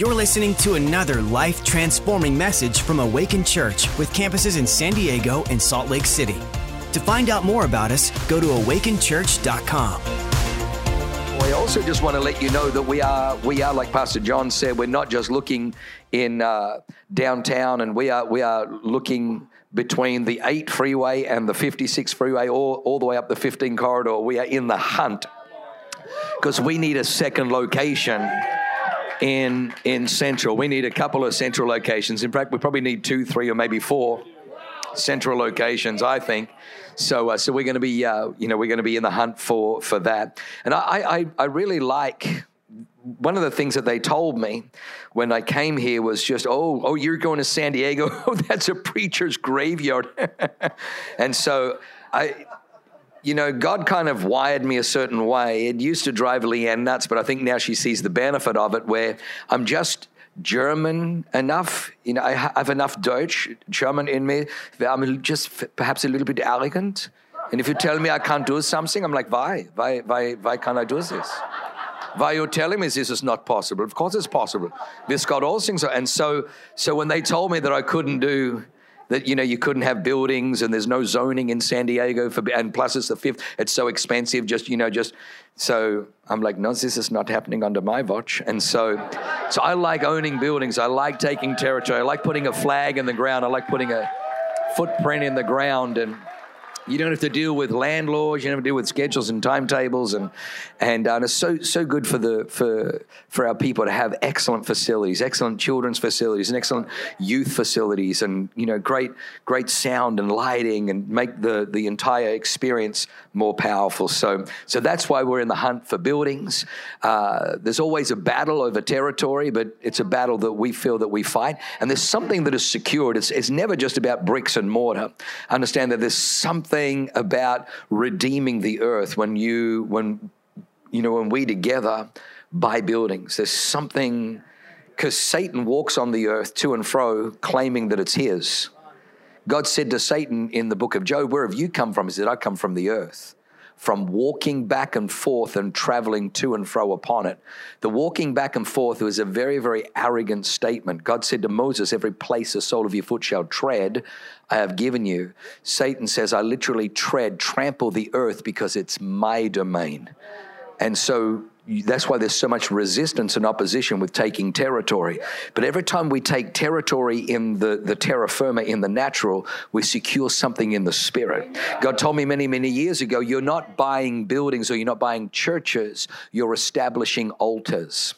You're listening to another life transforming message from Awaken Church with campuses in San Diego and Salt Lake City. To find out more about us, go to awakenchurch.com. I also just want to let you know that we are, we are like Pastor John said, we're not just looking in uh, downtown, and we are, we are looking between the 8 freeway and the 56 freeway, all, all the way up the 15 corridor. We are in the hunt because we need a second location in in central. We need a couple of central locations. In fact, we probably need two, three, or maybe four central locations. I think. So, uh, so we're going to be, uh, you know, we're going to be in the hunt for for that. And I, I, I really like one of the things that they told me when I came here was just, oh, oh, you're going to San Diego. Oh, that's a preacher's graveyard. and so I, you know, God kind of wired me a certain way. It used to drive Leanne nuts, but I think now she sees the benefit of it where I'm just German enough. You know, I have enough Deutsch, German in me. Where I'm just perhaps a little bit arrogant. And if you tell me I can't do something, I'm like, why? Why, why, why can't I do this? Why you're telling me this is not possible? Of course it's possible. This God, all things are. And so, so when they told me that I couldn't do that you know you couldn't have buildings and there's no zoning in San Diego for and plus it's the fifth it's so expensive just you know just so I'm like no this is not happening under my watch. And so so I like owning buildings. I like taking territory. I like putting a flag in the ground. I like putting a footprint in the ground. And you don't have to deal with landlords. You don't have to deal with schedules and timetables, and and, uh, it's so so good for the for for our people to have excellent facilities, excellent children's facilities, and excellent youth facilities, and you know great great sound and lighting, and make the the entire experience more powerful. So so that's why we're in the hunt for buildings. Uh, there's always a battle over territory, but it's a battle that we feel that we fight, and there's something that is secured. It's it's never just about bricks and mortar. Understand that there's something something about redeeming the earth when you when you know when we together buy buildings. There's something because Satan walks on the earth to and fro, claiming that it's his. God said to Satan in the book of Job, Where have you come from? He said, I come from the earth from walking back and forth and traveling to and fro upon it. The walking back and forth was a very, very arrogant statement. God said to Moses, Every place the sole of your foot shall tread, I have given you. Satan says, I literally tread, trample the earth because it's my domain. And so that's why there's so much resistance and opposition with taking territory. But every time we take territory in the, the terra firma, in the natural, we secure something in the spirit. God told me many, many years ago you're not buying buildings or you're not buying churches, you're establishing altars.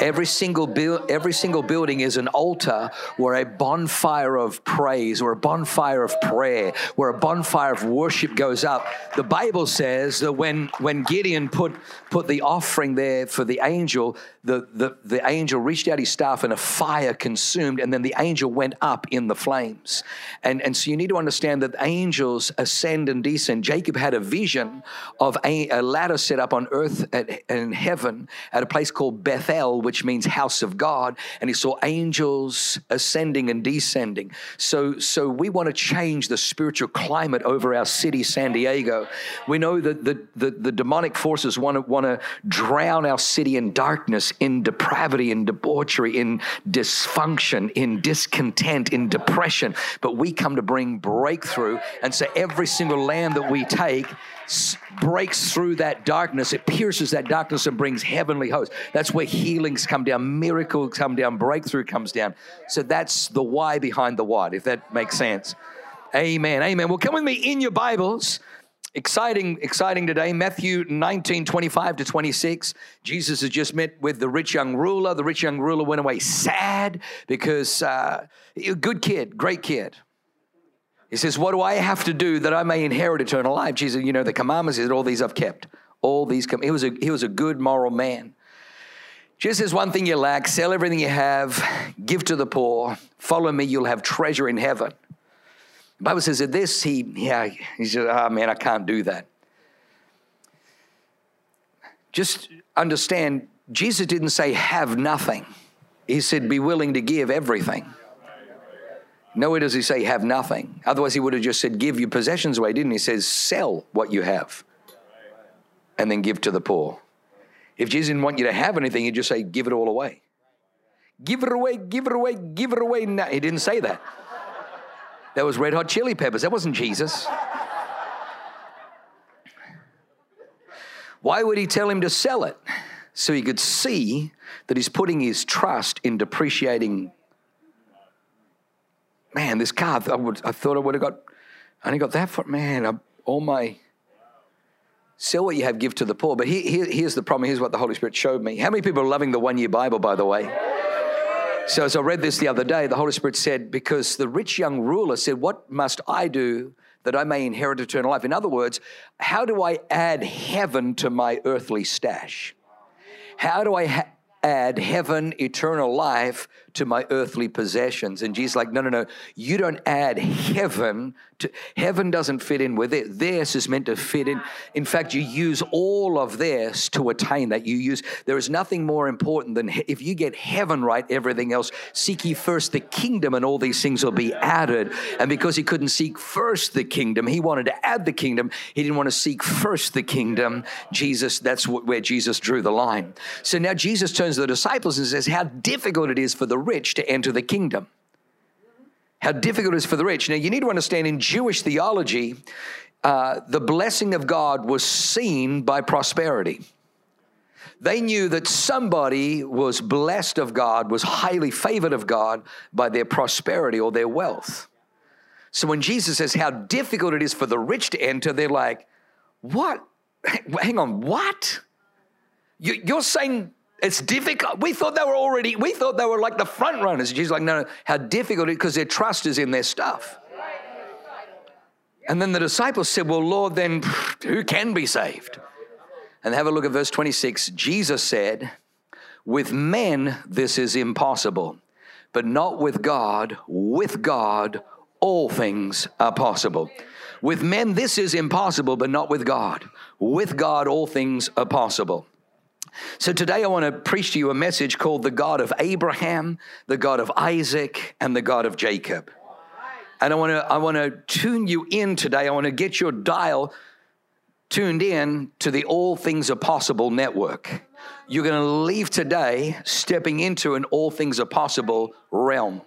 Every single, bu- every single building is an altar where a bonfire of praise or a bonfire of prayer, where a bonfire of worship goes up. The Bible says that when, when Gideon put, put the offering there for the angel, the, the, the angel reached out his staff and a fire consumed, and then the angel went up in the flames. And, and so you need to understand that angels ascend and descend. Jacob had a vision of a, a ladder set up on earth in heaven at a place called Bethel which means house of God, and he saw angels ascending and descending. So, so we want to change the spiritual climate over our city, San Diego. We know that the, the, the demonic forces want to, want to drown our city in darkness, in depravity, in debauchery, in dysfunction, in discontent, in depression. But we come to bring breakthrough. And so every single land that we take, breaks through that darkness. It pierces that darkness and brings heavenly hosts. That's where healings come down, miracles come down, breakthrough comes down. So that's the why behind the what, if that makes sense. Amen. Amen. Well, come with me in your Bibles. Exciting, exciting today. Matthew 19, 25 to 26. Jesus has just met with the rich young ruler. The rich young ruler went away sad because uh, good kid, great kid. He says, What do I have to do that I may inherit eternal life? Jesus, you know, the commandments, is all these I've kept. All these, com-. he, was a, he was a good moral man. Jesus says, One thing you lack, sell everything you have, give to the poor, follow me, you'll have treasure in heaven. The Bible says that this, he, yeah, he said, Oh ah, man, I can't do that. Just understand, Jesus didn't say, Have nothing. He said, Be willing to give everything. Nowhere does he say have nothing. Otherwise, he would have just said give your possessions away, didn't he? He says sell what you have and then give to the poor. If Jesus didn't want you to have anything, he'd just say give it all away. Give it away, give it away, give it away now. He didn't say that. That was red hot chili peppers. That wasn't Jesus. Why would he tell him to sell it? So he could see that he's putting his trust in depreciating. Man, this car, I, would, I thought I would have got, I only got that for, man, I, all my, sell what you have, give to the poor. But here, here's the problem. Here's what the Holy Spirit showed me. How many people are loving the one year Bible, by the way? So, as I read this the other day, the Holy Spirit said, Because the rich young ruler said, What must I do that I may inherit eternal life? In other words, how do I add heaven to my earthly stash? How do I ha- add heaven, eternal life to my earthly possessions. And Jesus like, no, no, no, you don't add heaven to heaven doesn't fit in with it. This is meant to fit in. In fact, you use all of this to attain that. You use there is nothing more important than if you get heaven right, everything else. Seek ye first the kingdom, and all these things will be added. And because he couldn't seek first the kingdom, he wanted to add the kingdom. He didn't want to seek first the kingdom. Jesus, that's where Jesus drew the line. So now Jesus turns to the disciples and says, How difficult it is for the rich to enter the kingdom. How difficult it is for the rich. Now, you need to understand in Jewish theology, uh, the blessing of God was seen by prosperity. They knew that somebody was blessed of God, was highly favored of God by their prosperity or their wealth. So when Jesus says how difficult it is for the rich to enter, they're like, What? Hang on, what? You're saying it's difficult. We thought they were already, we thought they were like the front runners. Jesus like, no, no, how difficult it because their trust is in their stuff. And then the disciples said, Well, Lord, then who can be saved? And have a look at verse 26. Jesus said, With men this is impossible, but not with God. With God, all things are possible. With men this is impossible, but not with God. With God, all things are possible. So today I want to preach to you a message called the God of Abraham, the God of Isaac, and the God of Jacob. And I want to I want to tune you in today. I want to get your dial tuned in to the All Things Are Possible network. You're going to leave today stepping into an All Things Are Possible realm.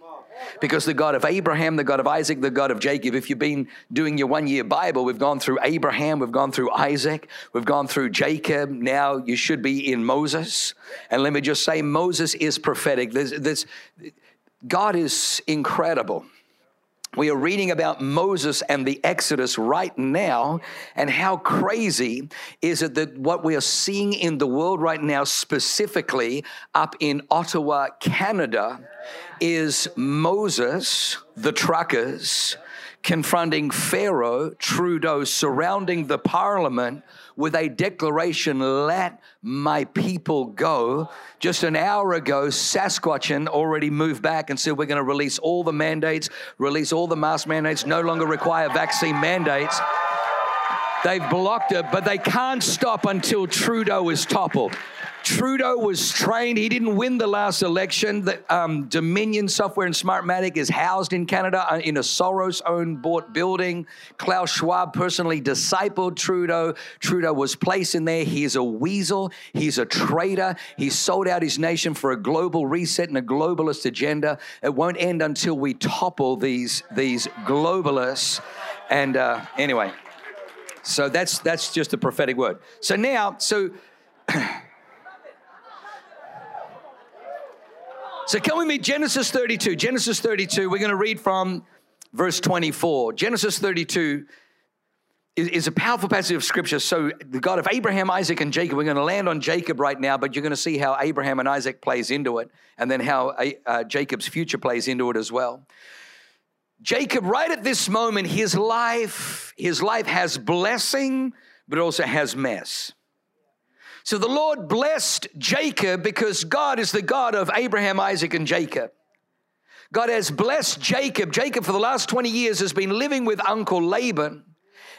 Because the God of Abraham, the God of Isaac, the God of Jacob, if you've been doing your one year Bible, we've gone through Abraham, we've gone through Isaac, we've gone through Jacob. Now you should be in Moses. And let me just say, Moses is prophetic. There's, there's, God is incredible. We are reading about Moses and the Exodus right now, and how crazy is it that what we are seeing in the world right now, specifically up in Ottawa, Canada, is Moses, the truckers, confronting Pharaoh, Trudeau, surrounding the parliament with a declaration, let my people go. Just an hour ago, Saskatchewan already moved back and said, we're going to release all the mandates, release all the mask mandates, no longer require vaccine mandates. They've blocked it, but they can't stop until Trudeau is toppled. Trudeau was trained. He didn't win the last election. The, um, Dominion Software and Smartmatic is housed in Canada uh, in a Soros-owned bought building. Klaus Schwab personally discipled Trudeau. Trudeau was placed in there. He is a weasel. He's a traitor. He sold out his nation for a global reset and a globalist agenda. It won't end until we topple these these globalists. And uh, anyway, so that's that's just a prophetic word. So now, so. So, can we meet Genesis 32? Genesis 32, we're going to read from verse 24. Genesis 32 is, is, a powerful passage of scripture. So, the God of Abraham, Isaac, and Jacob, we're going to land on Jacob right now, but you're going to see how Abraham and Isaac plays into it, and then how uh, Jacob's future plays into it as well. Jacob, right at this moment, his life, his life has blessing, but also has mess. So the Lord blessed Jacob because God is the God of Abraham, Isaac, and Jacob. God has blessed Jacob. Jacob, for the last 20 years, has been living with Uncle Laban.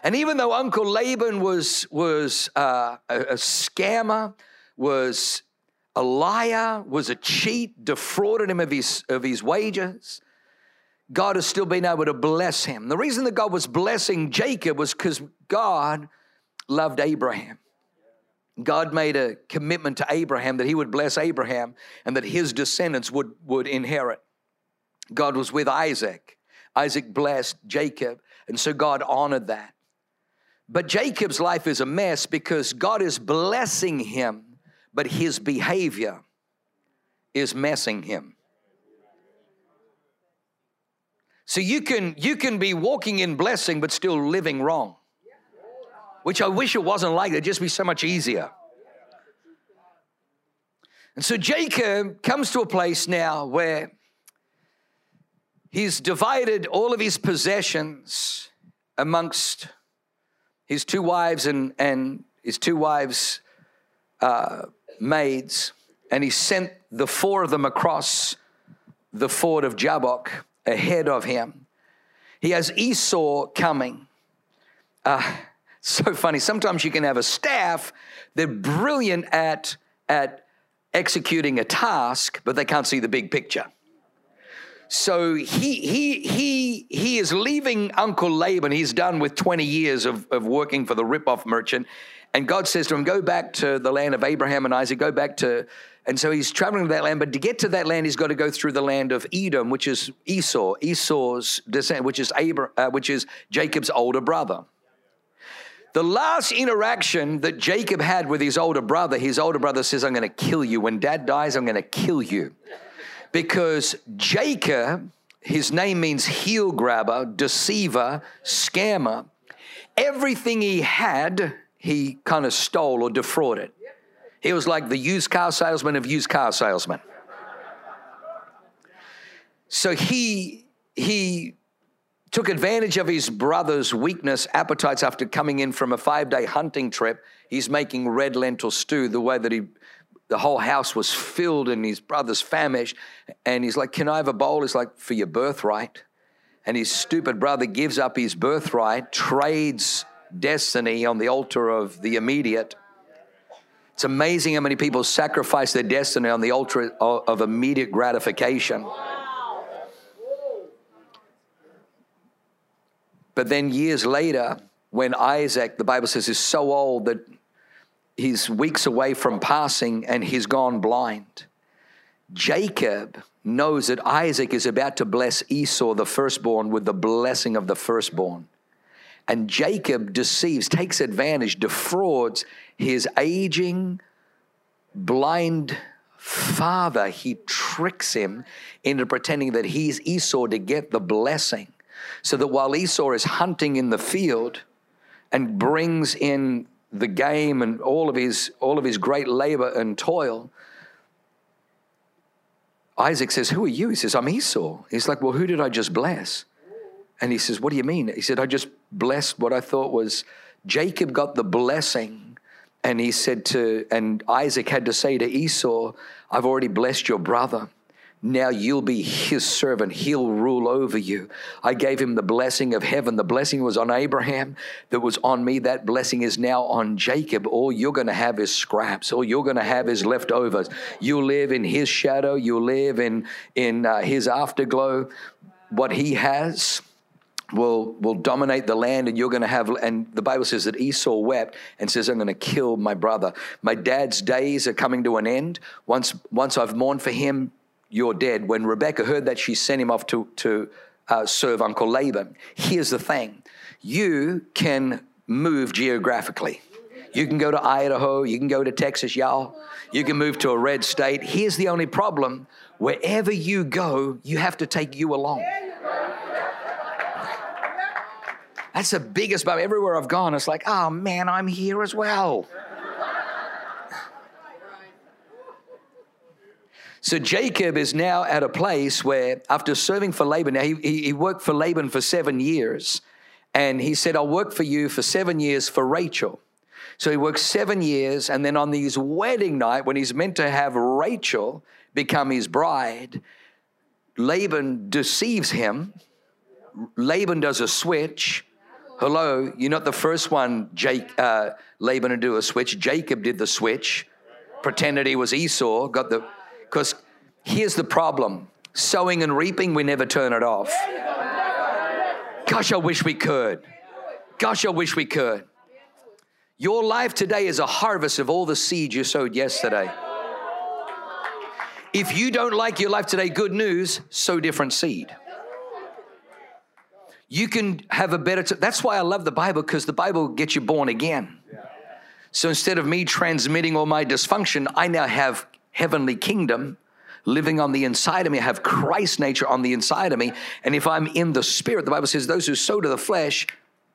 And even though Uncle Laban was, was uh, a, a scammer, was a liar, was a cheat, defrauded him of his, of his wages, God has still been able to bless him. The reason that God was blessing Jacob was because God loved Abraham. God made a commitment to Abraham that he would bless Abraham and that his descendants would, would inherit. God was with Isaac. Isaac blessed Jacob, and so God honored that. But Jacob's life is a mess because God is blessing him, but his behavior is messing him. So you can you can be walking in blessing but still living wrong. Which I wish it wasn't like it'd just be so much easier. And so Jacob comes to a place now where he's divided all of his possessions amongst his two wives and, and his two wives' uh, maids, and he sent the four of them across the ford of Jabbok ahead of him. He has Esau coming. Uh, so funny. Sometimes you can have a staff, they're brilliant at, at executing a task, but they can't see the big picture. So he he he he is leaving Uncle Laban. He's done with 20 years of, of working for the ripoff merchant. And God says to him, Go back to the land of Abraham and Isaac, go back to and so he's traveling to that land, but to get to that land, he's got to go through the land of Edom, which is Esau, Esau's descent, which is Abra, uh, which is Jacob's older brother. The last interaction that Jacob had with his older brother, his older brother says, I'm going to kill you. When dad dies, I'm going to kill you. Because Jacob, his name means heel grabber, deceiver, scammer. Everything he had, he kind of stole or defrauded. He was like the used car salesman of used car salesmen. So he he took advantage of his brother's weakness, appetites after coming in from a five day hunting trip. He's making red lentil stew the way that he, the whole house was filled and his brother's famished. And he's like, Can I have a bowl? He's like, For your birthright. And his stupid brother gives up his birthright, trades destiny on the altar of the immediate it's amazing how many people sacrifice their destiny on the altar of immediate gratification. But then years later, when Isaac, the Bible says, is so old that he's weeks away from passing and he's gone blind, Jacob knows that Isaac is about to bless Esau, the firstborn, with the blessing of the firstborn. And Jacob deceives, takes advantage, defrauds his aging, blind father. He tricks him into pretending that he's Esau to get the blessing. So that while Esau is hunting in the field and brings in the game and all of his all of his great labor and toil, Isaac says, Who are you? He says, I'm Esau. He's like, Well, who did I just bless? And he says, What do you mean? He said, I just blessed what I thought was Jacob got the blessing. And he said to, and Isaac had to say to Esau, I've already blessed your brother. Now you'll be his servant. He'll rule over you. I gave him the blessing of heaven. The blessing was on Abraham, that was on me. That blessing is now on Jacob. All you're going to have is scraps. All you're going to have is leftovers. You live in his shadow. You live in, in uh, his afterglow. What he has, will will dominate the land and you're going to have and the bible says that esau wept and says i'm going to kill my brother my dad's days are coming to an end once once i've mourned for him you're dead. When rebecca heard that she sent him off to to uh, serve uncle laban. Here's the thing. You can move geographically. You can go to idaho. You can go to texas y'all. You can move to a red state. Here's the only problem. Wherever you go you have to take you along. That's the biggest bummer. Everywhere I've gone, it's like, oh man, I'm here as well. So Jacob is now at a place where, after serving for Laban, now he, he worked for Laban for seven years, and he said, I'll work for you for seven years for Rachel. So he works seven years, and then on his wedding night, when he's meant to have Rachel become his bride, Laban deceives him. Laban does a switch, Hello, you're not the first one, Jake, uh, Laban, to do a switch. Jacob did the switch, pretended he was Esau, got the. Because here's the problem sowing and reaping, we never turn it off. Gosh, I wish we could. Gosh, I wish we could. Your life today is a harvest of all the seeds you sowed yesterday. If you don't like your life today, good news, sow different seed. You can have a better, t- that's why I love the Bible because the Bible gets you born again. So instead of me transmitting all my dysfunction, I now have heavenly kingdom living on the inside of me. I have Christ nature on the inside of me. And if I'm in the spirit, the Bible says, those who sow to the flesh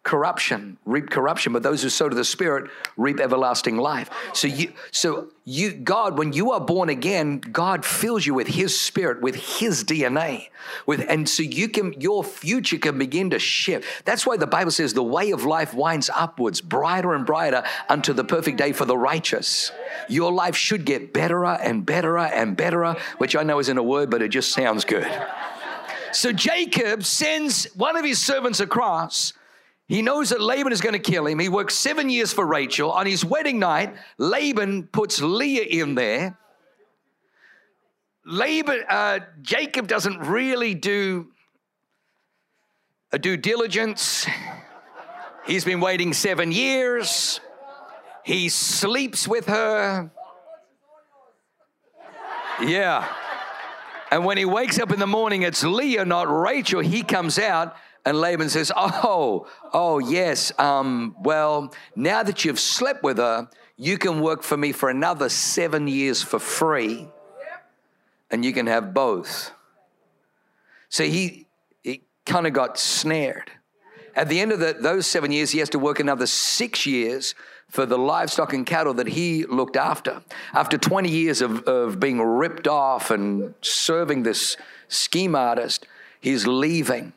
corruption, reap corruption, but those who sow to the spirit reap everlasting life. So you so you God, when you are born again, God fills you with his spirit, with his DNA. With and so you can your future can begin to shift. That's why the Bible says the way of life winds upwards, brighter and brighter unto the perfect day for the righteous. Your life should get betterer and betterer and betterer, which I know isn't a word, but it just sounds good. So Jacob sends one of his servants across he knows that Laban is going to kill him. He works seven years for Rachel. On his wedding night, Laban puts Leah in there. Laban, uh, Jacob doesn't really do a due diligence. He's been waiting seven years. He sleeps with her. Yeah. And when he wakes up in the morning, it's Leah, not Rachel. He comes out and Laban says, Oh, oh, yes. Um, well, now that you've slept with her, you can work for me for another seven years for free, and you can have both. So he, he kind of got snared. At the end of the, those seven years, he has to work another six years for the livestock and cattle that he looked after. After 20 years of, of being ripped off and serving this scheme artist, he's leaving.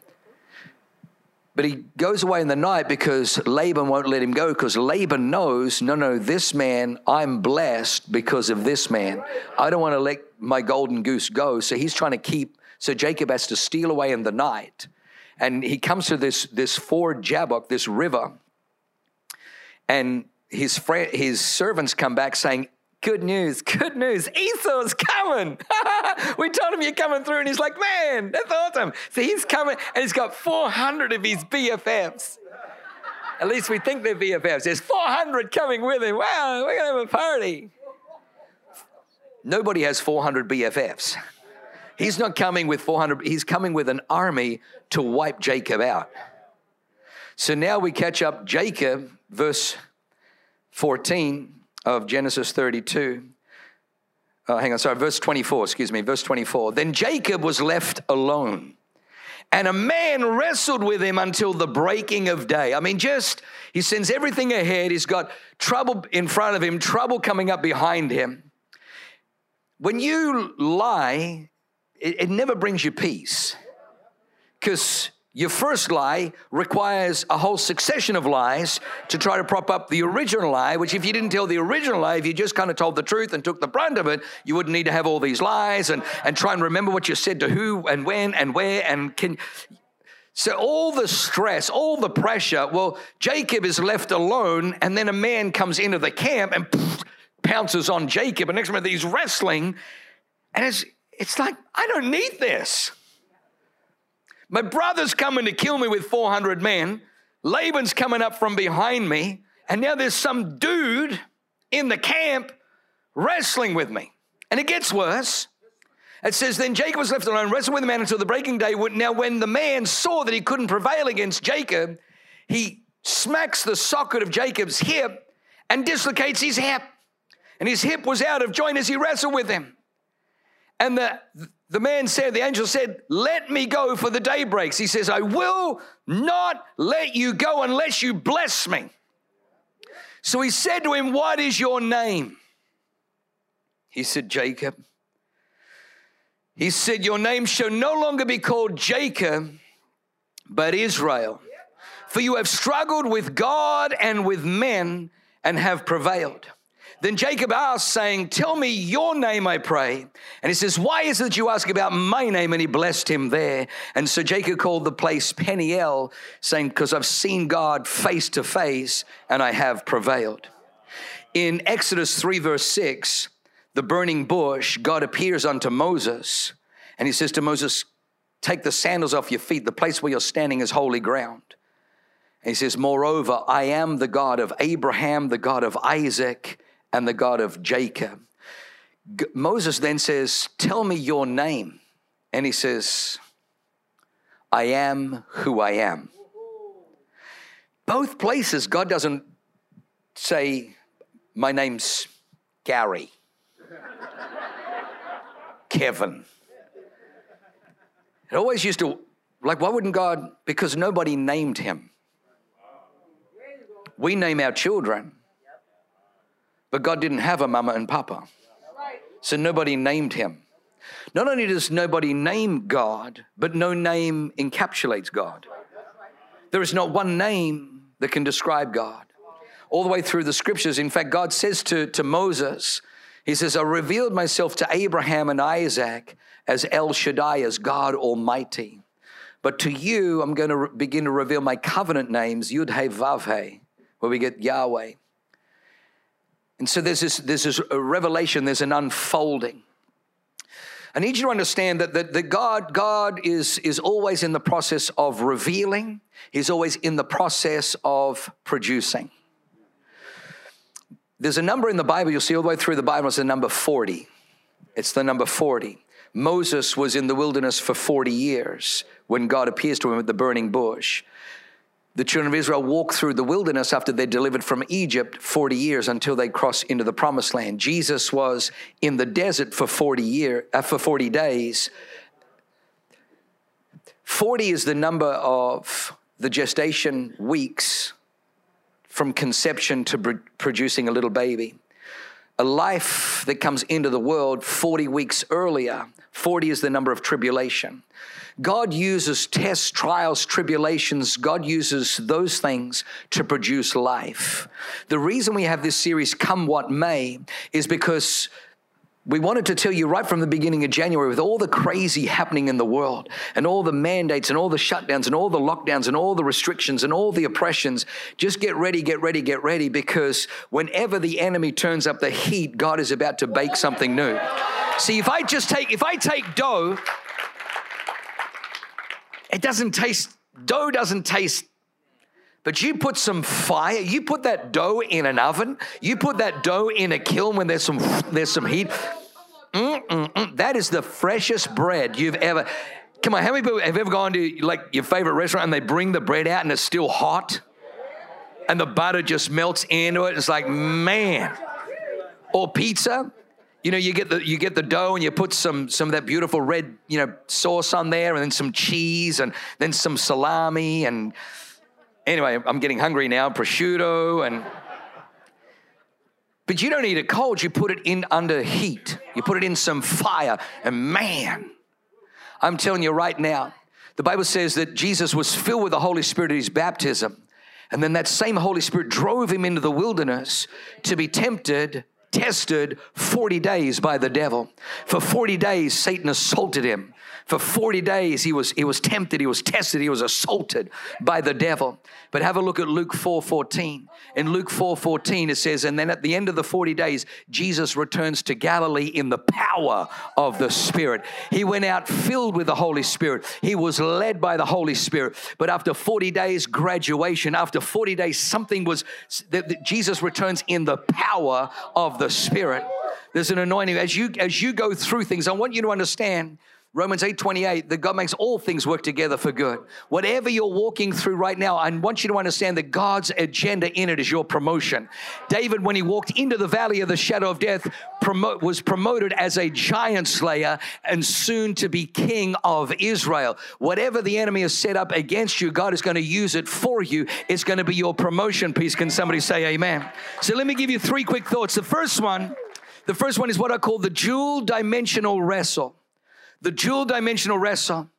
But he goes away in the night because Laban won't let him go because Laban knows, no, no, this man, I'm blessed because of this man. I don't want to let my golden goose go. So he's trying to keep, so Jacob has to steal away in the night. And he comes to this, this ford Jabbok, this river, and his, friend, his servants come back saying, Good news, good news. Esau's coming. we told him you're coming through, and he's like, man, that's awesome. So he's coming, and he's got 400 of his BFFs. At least we think they're BFFs. There's 400 coming with him. Wow, we're going to have a party. Nobody has 400 BFFs. He's not coming with 400, he's coming with an army to wipe Jacob out. So now we catch up Jacob, verse 14 of Genesis 32. Uh, hang on, sorry, verse 24, excuse me, verse 24. Then Jacob was left alone, and a man wrestled with him until the breaking of day. I mean, just, he sends everything ahead. He's got trouble in front of him, trouble coming up behind him. When you lie, it, it never brings you peace because your first lie requires a whole succession of lies to try to prop up the original lie, which, if you didn't tell the original lie, if you just kind of told the truth and took the brunt of it, you wouldn't need to have all these lies and, and try and remember what you said to who and when and where and can. So, all the stress, all the pressure, well, Jacob is left alone, and then a man comes into the camp and pounces on Jacob, and next minute he's wrestling, and it's, it's like, I don't need this. My brother's coming to kill me with 400 men. Laban's coming up from behind me. And now there's some dude in the camp wrestling with me. And it gets worse. It says, Then Jacob was left alone, wrestled with the man until the breaking day. Now, when the man saw that he couldn't prevail against Jacob, he smacks the socket of Jacob's hip and dislocates his hip. And his hip was out of joint as he wrestled with him. And the, the man said, the angel said, Let me go for the day breaks. He says, I will not let you go unless you bless me. So he said to him, What is your name? He said, Jacob. He said, Your name shall no longer be called Jacob, but Israel. For you have struggled with God and with men and have prevailed. Then Jacob asked, saying, Tell me your name, I pray. And he says, Why is it that you ask about my name? And he blessed him there. And so Jacob called the place Peniel, saying, Because I've seen God face to face and I have prevailed. In Exodus 3, verse 6, the burning bush, God appears unto Moses and he says to Moses, Take the sandals off your feet. The place where you're standing is holy ground. He says, Moreover, I am the God of Abraham, the God of Isaac, and the God of Jacob. G- Moses then says, Tell me your name. And he says, I am who I am. Both places, God doesn't say, My name's Gary, Kevin. It always used to, like, why wouldn't God? Because nobody named him. We name our children, but God didn't have a mama and papa. So nobody named him. Not only does nobody name God, but no name encapsulates God. There is not one name that can describe God. All the way through the scriptures, in fact, God says to, to Moses, He says, I revealed myself to Abraham and Isaac as El Shaddai, as God Almighty. But to you, I'm going to re- begin to reveal my covenant names, Yud Vav He, where we get Yahweh. And so there's this, there's this revelation, there's an unfolding. I need you to understand that, that, that God, God is, is always in the process of revealing, He's always in the process of producing. There's a number in the Bible, you'll see all the way through the Bible, it's the number 40. It's the number 40. Moses was in the wilderness for 40 years when God appears to him at the burning bush. The children of Israel walked through the wilderness after they delivered from Egypt 40 years until they crossed into the promised land. Jesus was in the desert for 40 year, uh, for 40 days. 40 is the number of the gestation weeks from conception to pr- producing a little baby. A life that comes into the world 40 weeks earlier, 40 is the number of tribulation. God uses tests, trials, tribulations, God uses those things to produce life. The reason we have this series, Come What May, is because we wanted to tell you right from the beginning of January, with all the crazy happening in the world, and all the mandates, and all the shutdowns, and all the lockdowns, and all the restrictions, and all the oppressions, just get ready, get ready, get ready, because whenever the enemy turns up the heat, God is about to bake something new. See, if I just take, if I take dough, it doesn't taste, dough doesn't taste but you put some fire, you put that dough in an oven, you put that dough in a kiln when there's some there's some heat. Mm-mm-mm. That is the freshest bread you've ever. Come on, how many people have ever gone to like your favorite restaurant and they bring the bread out and it's still hot, and the butter just melts into it? It's like man, or pizza. You know, you get the you get the dough and you put some some of that beautiful red you know sauce on there, and then some cheese, and then some salami, and anyway, I'm getting hungry now. Prosciutto and. But you don't eat it cold. You put it in under heat. You put it in some fire, and man, I'm telling you right now, the Bible says that Jesus was filled with the Holy Spirit at his baptism. And then that same Holy Spirit drove him into the wilderness to be tempted, tested 40 days by the devil. For 40 days, Satan assaulted him. For 40 days, he was, he was tempted, he was tested, he was assaulted by the devil. But have a look at Luke 4 14. In Luke 4 14, it says, And then at the end of the 40 days, Jesus returns to Galilee in the power of the Spirit. He went out filled with the Holy Spirit. He was led by the Holy Spirit. But after 40 days, graduation, after 40 days, something was, that Jesus returns in the power of the Spirit. There's an anointing. As you, as you go through things, I want you to understand Romans 8 28, that God makes all things work together for good. Whatever you're walking through right now, I want you to understand that God's agenda in it is your promotion. David, when he walked into the valley of the shadow of death, promote, was promoted as a giant slayer and soon to be king of Israel. Whatever the enemy has set up against you, God is going to use it for you. It's going to be your promotion piece. Can somebody say amen? So let me give you three quick thoughts. The first one, the first one is what I call the dual dimensional wrestle the dual dimensional wrestle.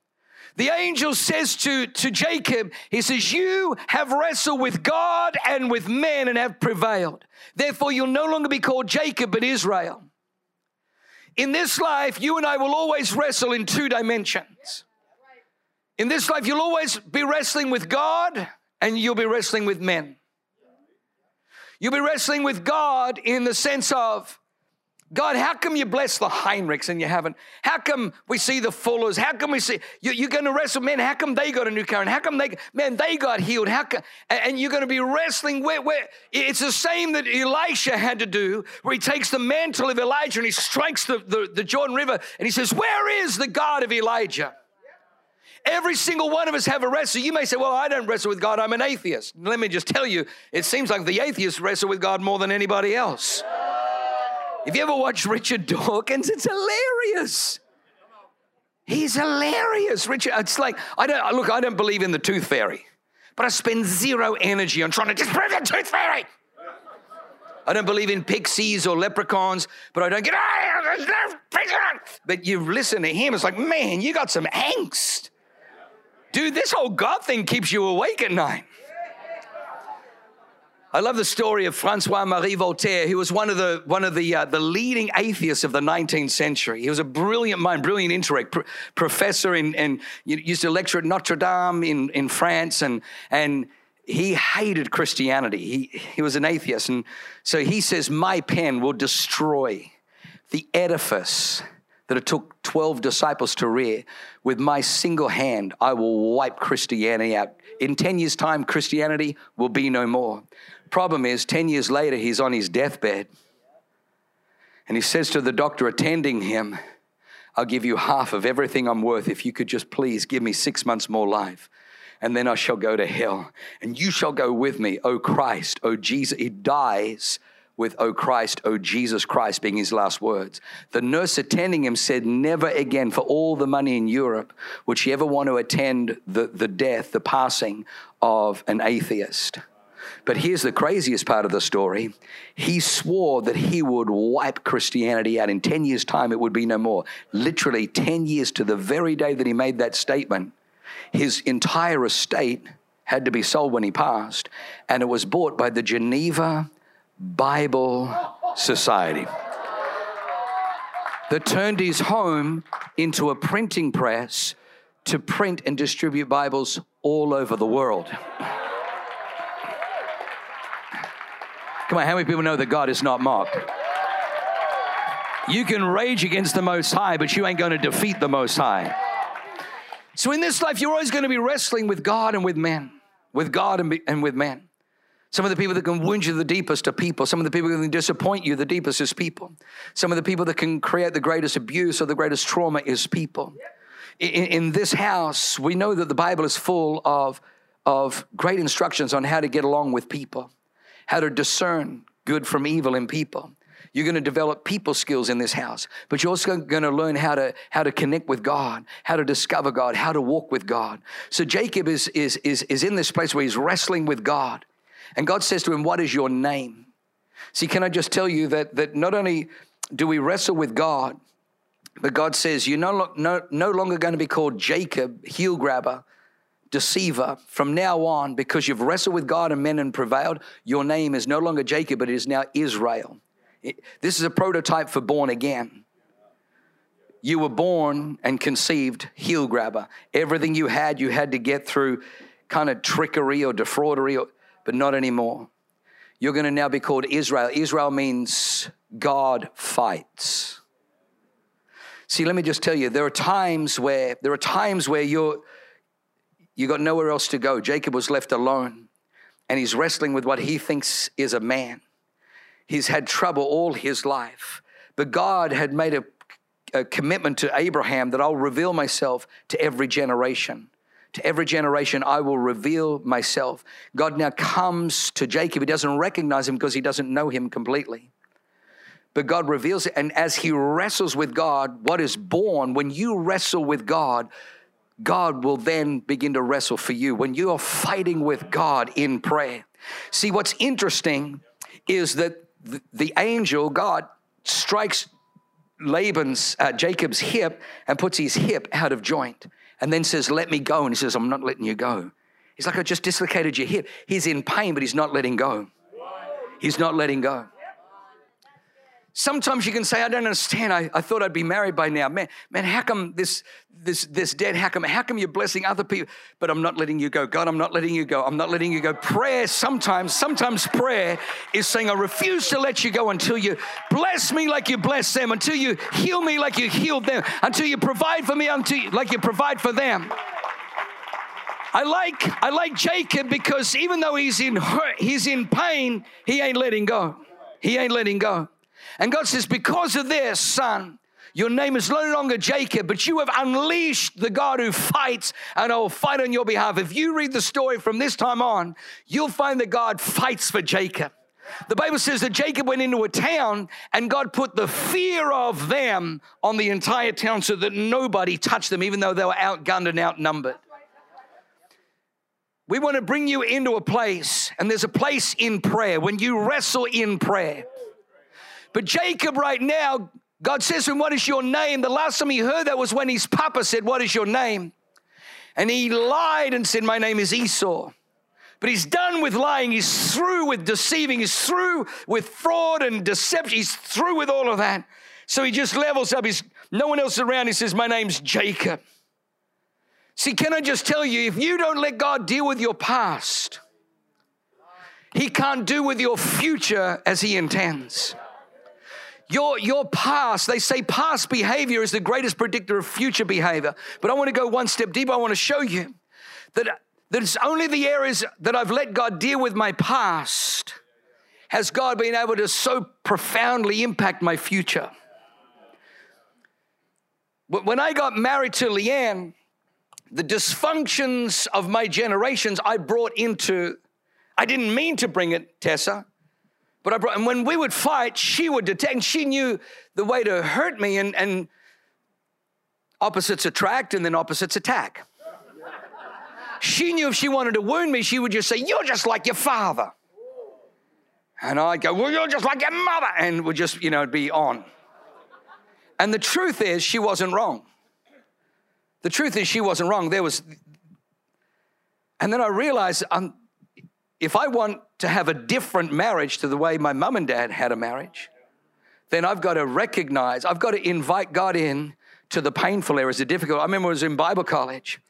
The angel says to, to Jacob, he says, You have wrestled with God and with men and have prevailed. Therefore, you'll no longer be called Jacob, but Israel. In this life, you and I will always wrestle in two dimensions. In this life, you'll always be wrestling with God and you'll be wrestling with men. You'll be wrestling with God in the sense of God, how come you bless the Heinrichs and you haven't? How come we see the Fullers? How come we see you, are going to wrestle Man, How come they got a new car? And how come they man they got healed? How come and you're going to be wrestling where, where it's the same that Elisha had to do, where he takes the mantle of Elijah and he strikes the, the, the Jordan River and he says, Where is the God of Elijah? Every single one of us have a wrestle. You may say, Well, I don't wrestle with God, I'm an atheist. Let me just tell you, it seems like the atheists wrestle with God more than anybody else. If you ever watch Richard Dawkins, it's hilarious. He's hilarious, Richard. It's like I don't look. I don't believe in the tooth fairy, but I spend zero energy on trying to disprove the tooth fairy. I don't believe in pixies or leprechauns, but I don't get. Ah, but you listen to him, it's like, man, you got some angst, dude. This whole God thing keeps you awake at night. I love the story of Francois Marie Voltaire. who was one of the one of the uh, the leading atheists of the 19th century. He was a brilliant mind, brilliant intellect, pr- professor in and used to lecture at Notre Dame in in France, and and he hated Christianity. He he was an atheist, and so he says, "My pen will destroy the edifice." That it took 12 disciples to rear. With my single hand, I will wipe Christianity out. In 10 years' time, Christianity will be no more. Problem is, 10 years later, he's on his deathbed. And he says to the doctor attending him, I'll give you half of everything I'm worth if you could just please give me six months more life. And then I shall go to hell. And you shall go with me, O Christ, O Jesus. He dies with, O Christ, O Jesus Christ, being his last words. The nurse attending him said, Never again, for all the money in Europe, would she ever want to attend the, the death, the passing of an atheist. But here's the craziest part of the story. He swore that he would wipe Christianity out. In 10 years' time, it would be no more. Literally 10 years to the very day that he made that statement, his entire estate had to be sold when he passed, and it was bought by the Geneva Bible Society that turned his home into a printing press to print and distribute Bibles all over the world. Come on, how many people know that God is not mocked? You can rage against the Most High, but you ain't going to defeat the Most High. So in this life, you're always going to be wrestling with God and with men, with God and, be, and with men. Some of the people that can wound you the deepest are people. Some of the people that can disappoint you the deepest is people. Some of the people that can create the greatest abuse or the greatest trauma is people. In, in this house, we know that the Bible is full of, of great instructions on how to get along with people how to discern good from evil in people. You're going to develop people skills in this house, but you're also going to learn how to, how to connect with God, how to discover God, how to walk with God. So Jacob is, is, is, is in this place where he's wrestling with God. And God says to him, What is your name? See, can I just tell you that, that not only do we wrestle with God, but God says, You're no, no, no longer going to be called Jacob, heel grabber, deceiver. From now on, because you've wrestled with God and men and prevailed, your name is no longer Jacob, but it is now Israel. this is a prototype for born again. You were born and conceived heel grabber. Everything you had, you had to get through kind of trickery or defraudery, or, but not anymore. You're going to now be called Israel. Israel means God fights. See, let me just tell you, there are times where there are times where you're you got nowhere else to go. Jacob was left alone and he's wrestling with what he thinks is a man. He's had trouble all his life, but God had made a, a commitment to Abraham that I'll reveal myself to every generation. To every generation, I will reveal myself. God now comes to Jacob. He doesn't recognize him because he doesn't know him completely. But God reveals it. And as he wrestles with God, what is born, when you wrestle with God, God will then begin to wrestle for you when you are fighting with God in prayer. See, what's interesting is that the, angel, God, strikes Laban's, uh, Jacob's hip and puts his hip out of joint and then says, Let me go. And he says, I'm not letting you go. He's like, I just dislocated your hip. He's in pain, but he's not letting go. He's not letting go. Sometimes you can say, I don't understand. I, I thought I'd be married by now. Man, man, how come this this, this debt. How come, how come you're blessing other people? But I'm not letting you go. God, I'm not letting you go. I'm not letting you go. Prayer sometimes, sometimes prayer is saying, I refuse to let you go until you bless me like you bless them, until you heal me like you healed them, until you provide for me until you, like you provide for them. I like I like Jacob because even though he's in hurt, he's in pain, he ain't letting go. He ain't letting go. And God says, because of this, son, your name is no longer Jacob, but you have unleashed the God who fights, and I will fight on your behalf. If you read the story from this time on, you'll find that God fights for Jacob. The Bible says that Jacob went into a town and God put the fear of them on the entire town so that nobody touched them, even though they were outgunned and outnumbered. We want to bring you into a place, and there's a place in prayer when you wrestle in prayer. But Jacob, right now, God says to him, What is your name? The last time he heard that was when his papa said, What is your name? And he lied and said, My name is Esau. But he's done with lying. He's through with deceiving. He's through with fraud and deception. He's through with all of that. So he just levels up. He's no one else around. He says, My name's Jacob. See, can I just tell you, if you don't let God deal with your past, He can't do with your future as He intends. Your, your past, they say past behavior is the greatest predictor of future behavior. But I want to go one step deeper. I want to show you that, that it's only the areas that I've let God deal with my past has God been able to so profoundly impact my future. When I got married to Leanne, the dysfunctions of my generations I brought into, I didn't mean to bring it, Tessa. But I brought, and when we would fight, she would detect, she knew the way to hurt me, and, and opposites attract and then opposites attack. She knew if she wanted to wound me, she would just say, You're just like your father. And I'd go, Well, you're just like your mother. And would just, you know, be on. And the truth is, she wasn't wrong. The truth is, she wasn't wrong. There was, and then I realized um, if I want to have a different marriage to the way my mum and dad had a marriage, then I've got to recognize, I've got to invite God in to the painful areas, the difficult. I remember I was in Bible college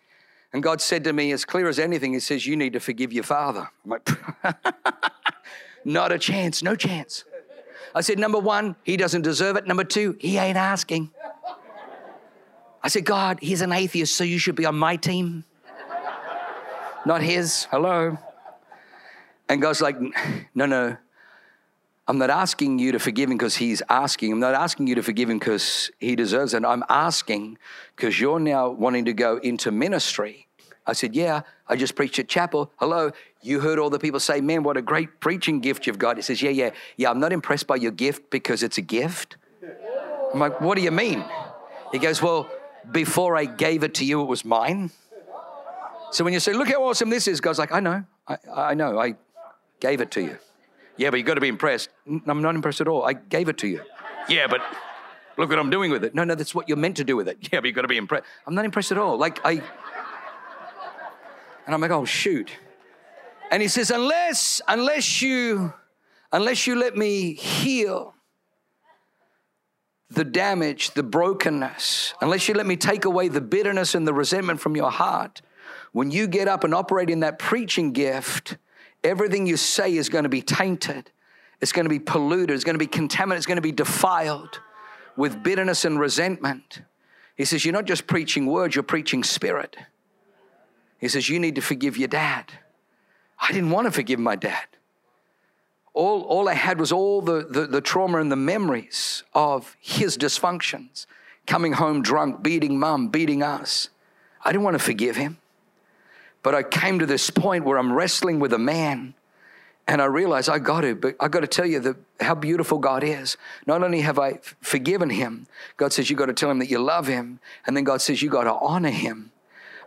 and God said to me, as clear as anything, He says, You need to forgive your father. I'm like, Not a chance, no chance. I said, Number one, he doesn't deserve it. Number two, he ain't asking. I said, God, he's an atheist, so you should be on my team, not his. Hello. And God's like, no, no. I'm not asking you to forgive him because he's asking. I'm not asking you to forgive him because he deserves it. I'm asking because you're now wanting to go into ministry. I said, Yeah, I just preached at chapel. Hello. You heard all the people say, Man, what a great preaching gift you've got. He says, Yeah, yeah, yeah. I'm not impressed by your gift because it's a gift. I'm like, What do you mean? He goes, Well, before I gave it to you, it was mine. So when you say, Look how awesome this is, God's like, I know, I, I know. I Gave it to you. Yeah, but you've got to be impressed. I'm not impressed at all. I gave it to you. Yeah, but look what I'm doing with it. No, no, that's what you're meant to do with it. Yeah, but you've got to be impressed. I'm not impressed at all. Like I, and I'm like, oh shoot. And he says, unless, unless you, unless you let me heal the damage, the brokenness, unless you let me take away the bitterness and the resentment from your heart, when you get up and operate in that preaching gift, everything you say is going to be tainted. It's going to be polluted. It's going to be contaminated. It's going to be defiled with bitterness and resentment. He says, You're not just preaching words, you're preaching spirit. He says, You need to forgive your dad. I didn't want to forgive my dad. All, all I had was all the, the, the trauma and the memories of his dysfunctions coming home drunk, beating mom, beating us. I didn't want to forgive him. But I came to this point where I'm wrestling with a man and I realized I got to, but I got to tell you the, how beautiful God is. Not only have I forgiven him, God says you got to tell him that you love him. And then God says you got to honor him.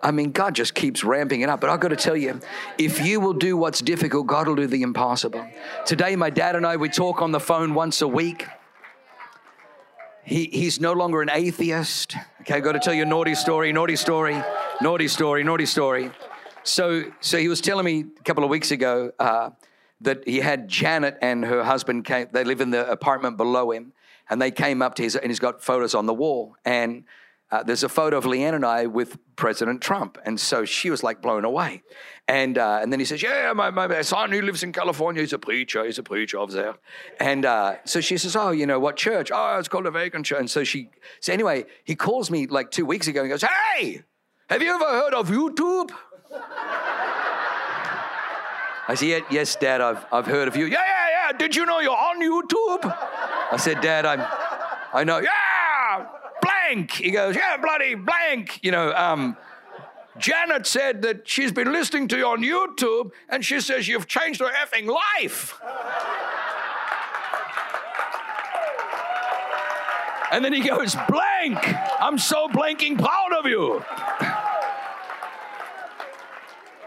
I mean, God just keeps ramping it up. But I've got to tell you, if you will do what's difficult, God will do the impossible. Today, my dad and I, we talk on the phone once a week. He, he's no longer an atheist. Okay, I've got to tell you a naughty story, naughty story, naughty story, naughty story. So, so he was telling me a couple of weeks ago uh, that he had Janet and her husband came. They live in the apartment below him, and they came up to his, and he's got photos on the wall. And uh, there's a photo of Leanne and I with President Trump. And so she was like blown away. And, uh, and then he says, Yeah, my, my son who lives in California, he's a preacher, he's a preacher over there. And uh, so she says, Oh, you know, what church? Oh, it's called a Awaken Church. And so she, so anyway, he calls me like two weeks ago and goes, Hey, have you ever heard of YouTube? I said, Yes, Dad, I've, I've heard of you. Yeah, yeah, yeah. Did you know you're on YouTube? I said, Dad, I'm, I know. Yeah, blank. He goes, yeah, bloody blank. You know, um, Janet said that she's been listening to you on YouTube and she says you've changed her effing life. And then he goes, blank. I'm so blanking proud of you.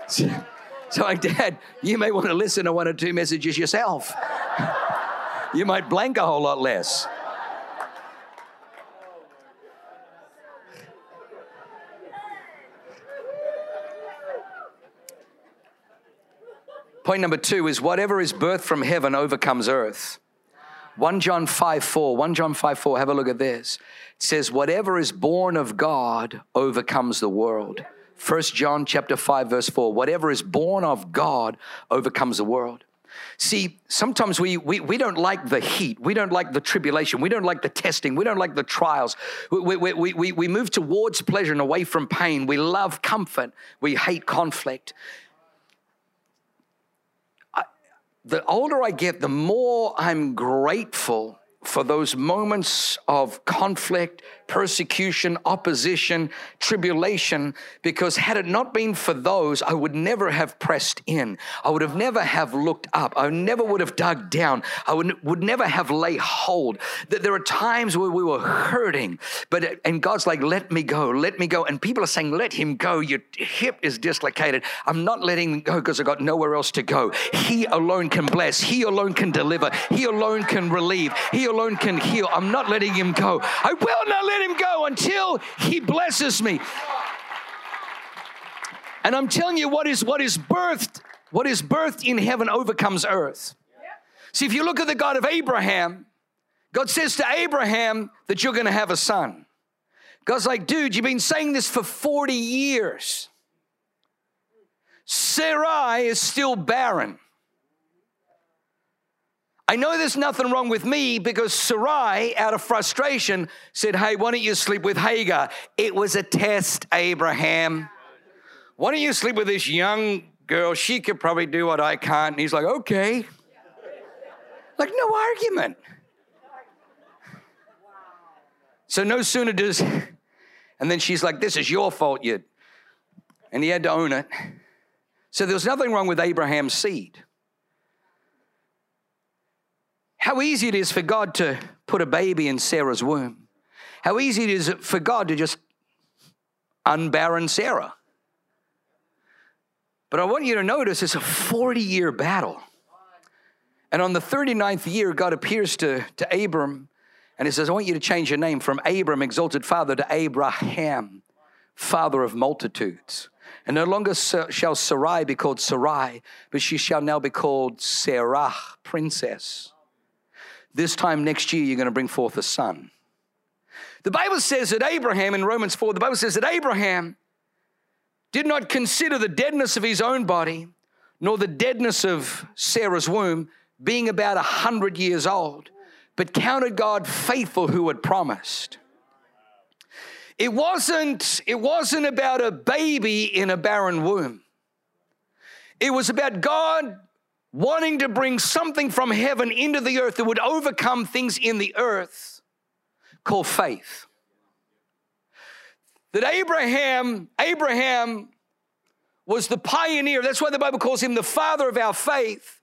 So, like, Dad, you may want to listen to one or two messages yourself. You might blank a whole lot less. Point number two is whatever is birthed from heaven overcomes earth. 1 John 5 4, 1 John 5 4, have a look at this. It says, Whatever is born of God overcomes the world. 1 John chapter 5, verse 4, whatever is born of God overcomes the world. See, sometimes we, we, we don't like the heat. We don't like the tribulation. We don't like the testing. We don't like the trials. We, we, we, we, we move towards pleasure and away from pain. We love comfort. We hate conflict the older I get, the more I'm grateful for those moments of conflict, persecution, opposition, tribulation, because had it not been for those, I would never have pressed in. I would have never have looked up. I never would have dug down. I would, would never have lay hold. That there are times where we were hurting, but and God's like, let me go, let me go. And people are saying, let him go. Your hip is dislocated. I'm not letting go because I got nowhere else to go. He alone can bless. He alone can deliver. He alone can relieve. He alone can heal. I'm not letting him go. I will not let him go until he blesses me. And I'm telling you what is what is birthed, what is birthed in heaven overcomes earth. See, if you look at the God of Abraham, God says to Abraham that you're to have a son. God's like, dude, you've been saying this for 40 years. Sarai is still barren. I know there's nothing wrong with me because Sarai, out of frustration, said, Hey, why don't you sleep with Hagar? It was a test, Abraham. Why don't you sleep with this young girl? She could probably do what I can't. And he's like, Okay. Like, no argument. So no sooner does, and then she's like, This is your fault, you. And he had to own it. So there was nothing wrong with Abraham's seed. How easy it is for God to put a baby in Sarah's womb. How easy it is for God to just unbarren Sarah. But I want you to notice it's a 40 year battle. And on the 39th year, God appears to, to Abram and he says, I want you to change your name from Abram, exalted father, to Abraham, father of multitudes. And no longer shall Sarai be called Sarai, but she shall now be called Sarah, princess. This time next year, you're going to bring forth a son. The Bible says that Abraham, in Romans 4, the Bible says that Abraham did not consider the deadness of his own body, nor the deadness of Sarah's womb, being about a hundred years old, but counted God faithful who had promised. It wasn't, it wasn't about a baby in a barren womb. It was about God wanting to bring something from heaven into the earth that would overcome things in the earth called faith. That Abraham, Abraham was the pioneer. That's why the Bible calls him the father of our faith.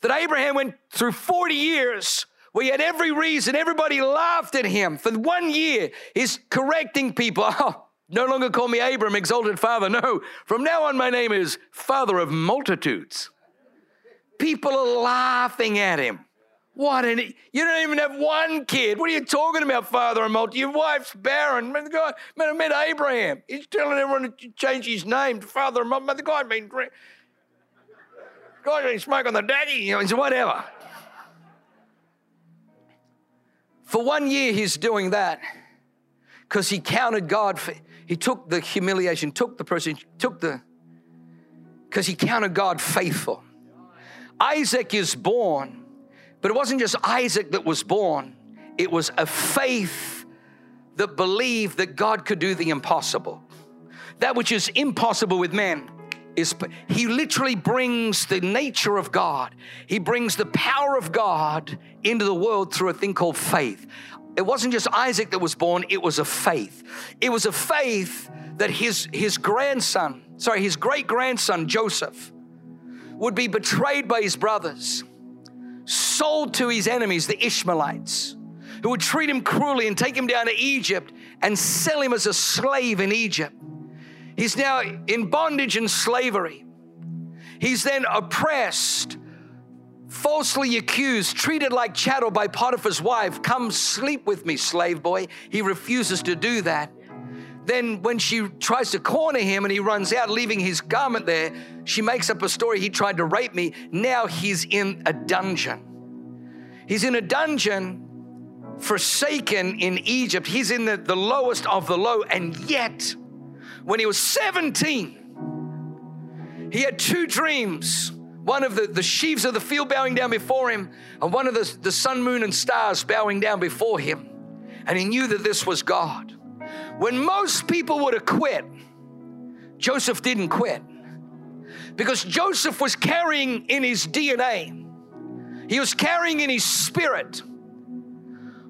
That Abraham went through 40 years where he had every reason, everybody laughed at him. For one year, he's correcting people. Oh, no longer call me Abram, exalted father. No, from now on, my name is father of multitudes. People are laughing at him. What? And you don't even have one kid. What are you talking about, father and multi? Your wife's barren. Man, the guy, man, I met Abraham. He's telling everyone to change his name to father and. Man, the guy's been. Guy's been smoking the daddy, you know, whatever. For one year, he's doing that. because he counted God. For, he took the humiliation, took the person, took the, because he counted God faithful. Isaac is born, but it wasn't just Isaac that was born, it was a faith that believed that God could do the impossible. That which is impossible with man is he literally brings the nature of God. He brings the power of God into the world through a thing called faith. It wasn't just Isaac that was born, it was a faith. It was a faith that his, his grandson, sorry, his great grandson, Joseph, would be betrayed by his brothers, sold to his enemies, the Ishmaelites, who would treat him cruelly and take him down to Egypt and sell him as a slave in Egypt. He's now in bondage and slavery. He's then oppressed falsely accused, treated like chattel by Potiphar's wife. Come sleep with me, slave boy. He refuses to do that. Then, when she tries to corner him and he runs out, leaving his garment there, she makes up a story. He tried to rape me. Now he's in a dungeon. He's in a dungeon, forsaken in Egypt. He's in the, the lowest of the low. And yet, when he was 17, he had two dreams one of the, the sheaves of the field bowing down before him, and one of the, the sun, moon, and stars bowing down before him. And he knew that this was God. When most people would have quit, Joseph didn't quit. Because Joseph was carrying in his DNA, he was carrying in his spirit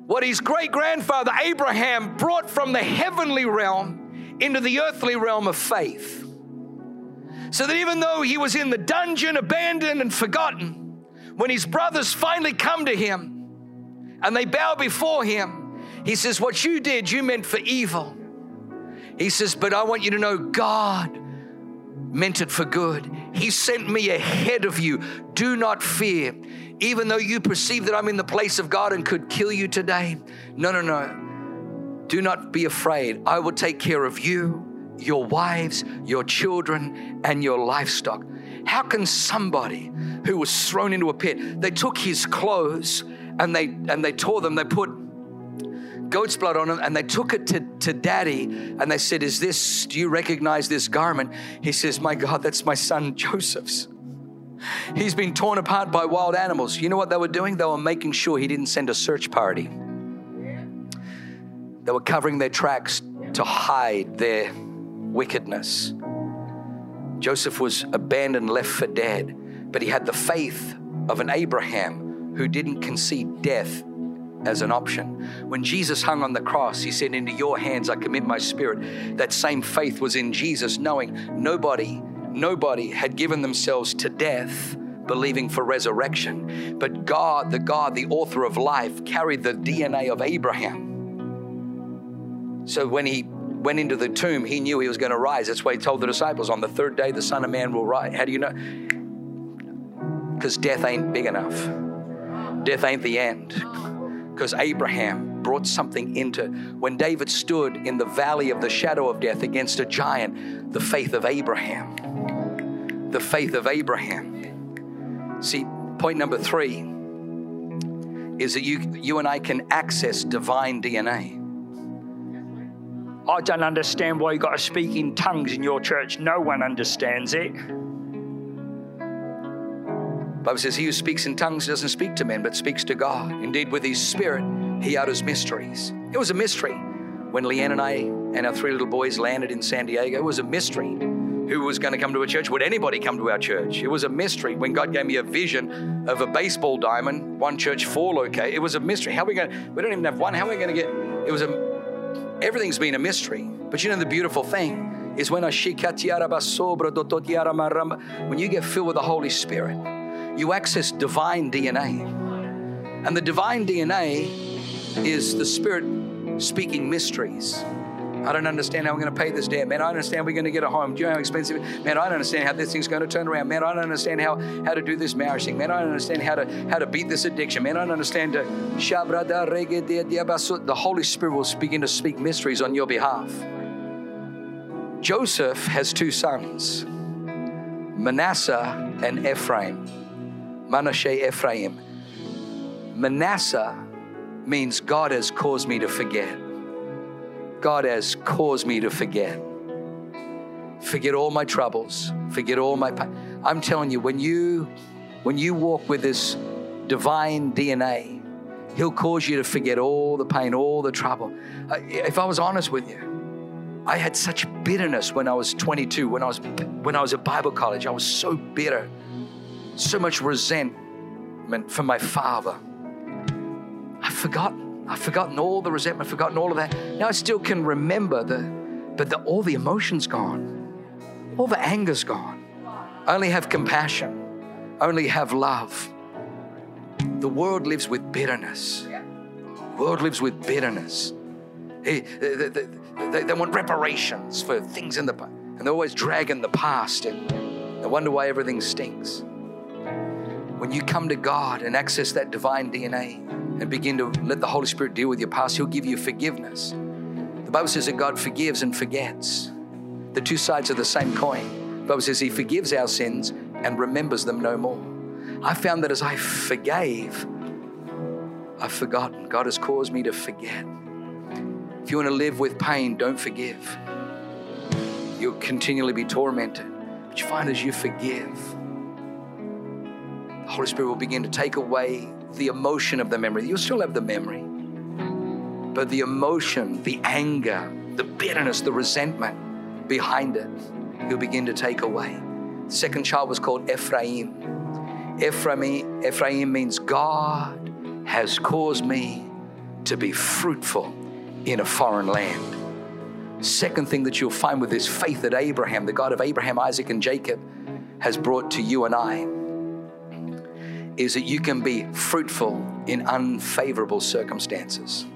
what his great grandfather Abraham brought from the heavenly realm into the earthly realm of faith. So that even though he was in the dungeon, abandoned and forgotten, when his brothers finally come to him and they bow before him, he says, What you did, you meant for evil. He says, But I want you to know God meant it for good. He sent me ahead of you. Do not fear. Even though you perceive that I'm in the place of God and could kill you today, no, no, no. Do not be afraid. I will take care of you your wives, your children, and your livestock. How can somebody who was thrown into a pit, they took his clothes and they and they tore them, they put goat's blood on him, and they took it to, to daddy and they said, Is this, do you recognize this garment? He says, My God, that's my son Joseph's. He's been torn apart by wild animals. You know what they were doing? They were making sure he didn't send a search party. They were covering their tracks to hide their wickedness. Joseph was abandoned, left for dead, but he had the faith of an Abraham who didn't concede death as an option. When Jesus hung on the cross, he said, Into your hands I commit my spirit. That same faith was in Jesus, knowing nobody, nobody had given themselves to death believing for resurrection. But God, the God, the author of life, carried the DNA of Abraham. So when he went into the tomb, he knew he was going to rise. That's why he told the disciples, On the third day, the Son of Man will rise. How do you know? Because death ain't big enough, death ain't the end. Because Abraham brought something into when David stood in the valley of the shadow of death against a giant, the faith of Abraham. The faith of Abraham. See, point number three is that you, you and I can access divine DNA. I don't understand why you got to speak in tongues in your church. No one understands it. Bible says, He who speaks in tongues doesn't speak to men, but speaks to God. Indeed, with His Spirit, He utters mysteries. It was a mystery when Leanne and I and our three little boys landed in San Diego. It was a mystery who was going to come to a church. Would anybody come to our church? It was a mystery. When God gave me a vision of a baseball diamond, one church, four locate, it was a mystery. How are we going to, we don't even have one. How are we going to get, it was a, everything's been a mystery. But you know, the beautiful thing is when when you get filled with the Holy Spirit, you access divine DNA. And the divine DNA is the Spirit speaking mysteries. I don't understand how we're going to pay this debt. Man, I understand we're going to get a home. Do you know how expensive? Man, I don't understand how this thing's going to turn around. Man, I don't understand how, how to do this marriage thing. Man, I don't understand how to how to beat this addiction. Man, I don't understand to the Holy Spirit will begin to speak mysteries on your behalf. Joseph has two sons, Manasseh and Ephraim. Manasseh Ephraim. Manasseh means God has caused me to forget. God has caused me to forget. Forget all my troubles, forget all my pain. I'm telling you, when you when you walk with this divine DNA, He'll cause you to forget all the pain, all the trouble. If I was honest with you, I had such bitterness when I was 22, when I was when I was at Bible college. I was so bitter, so much resentment from my father. I've forgotten. I've forgotten all the resentment, forgotten all of that. Now I still can remember the, but the, all the emotions gone, all the anger's gone. I only have compassion. Only have love. The world lives with bitterness. The world lives with bitterness. They, they, they, they, want reparations for things in the past. And they're always dragging the past and they wonder why everything stinks. When you come to God and access that divine DNA and begin to let the Holy Spirit deal with your past, He'll give you forgiveness. The Bible says that God forgives and forgets. The two sides of the same coin. The Bible says He forgives our sins and remembers them no more. I found that as I forgave, I've forgotten. God has caused me to forget. If you want to live with pain, don't forgive. You'll continually be tormented. But you find as you forgive, Holy Spirit will begin to take away the emotion of the memory. You'll still have the memory, but the emotion, the anger, the bitterness, the resentment behind it, He'll begin to take away. The second child was called Ephraim. Ephraim, Ephraim means God has caused me to be fruitful in a foreign land. Second thing that you'll find with this faith that Abraham, the God of Abraham, Isaac, and Jacob, has brought to you and I is that you can be fruitful in unfavorable circumstances.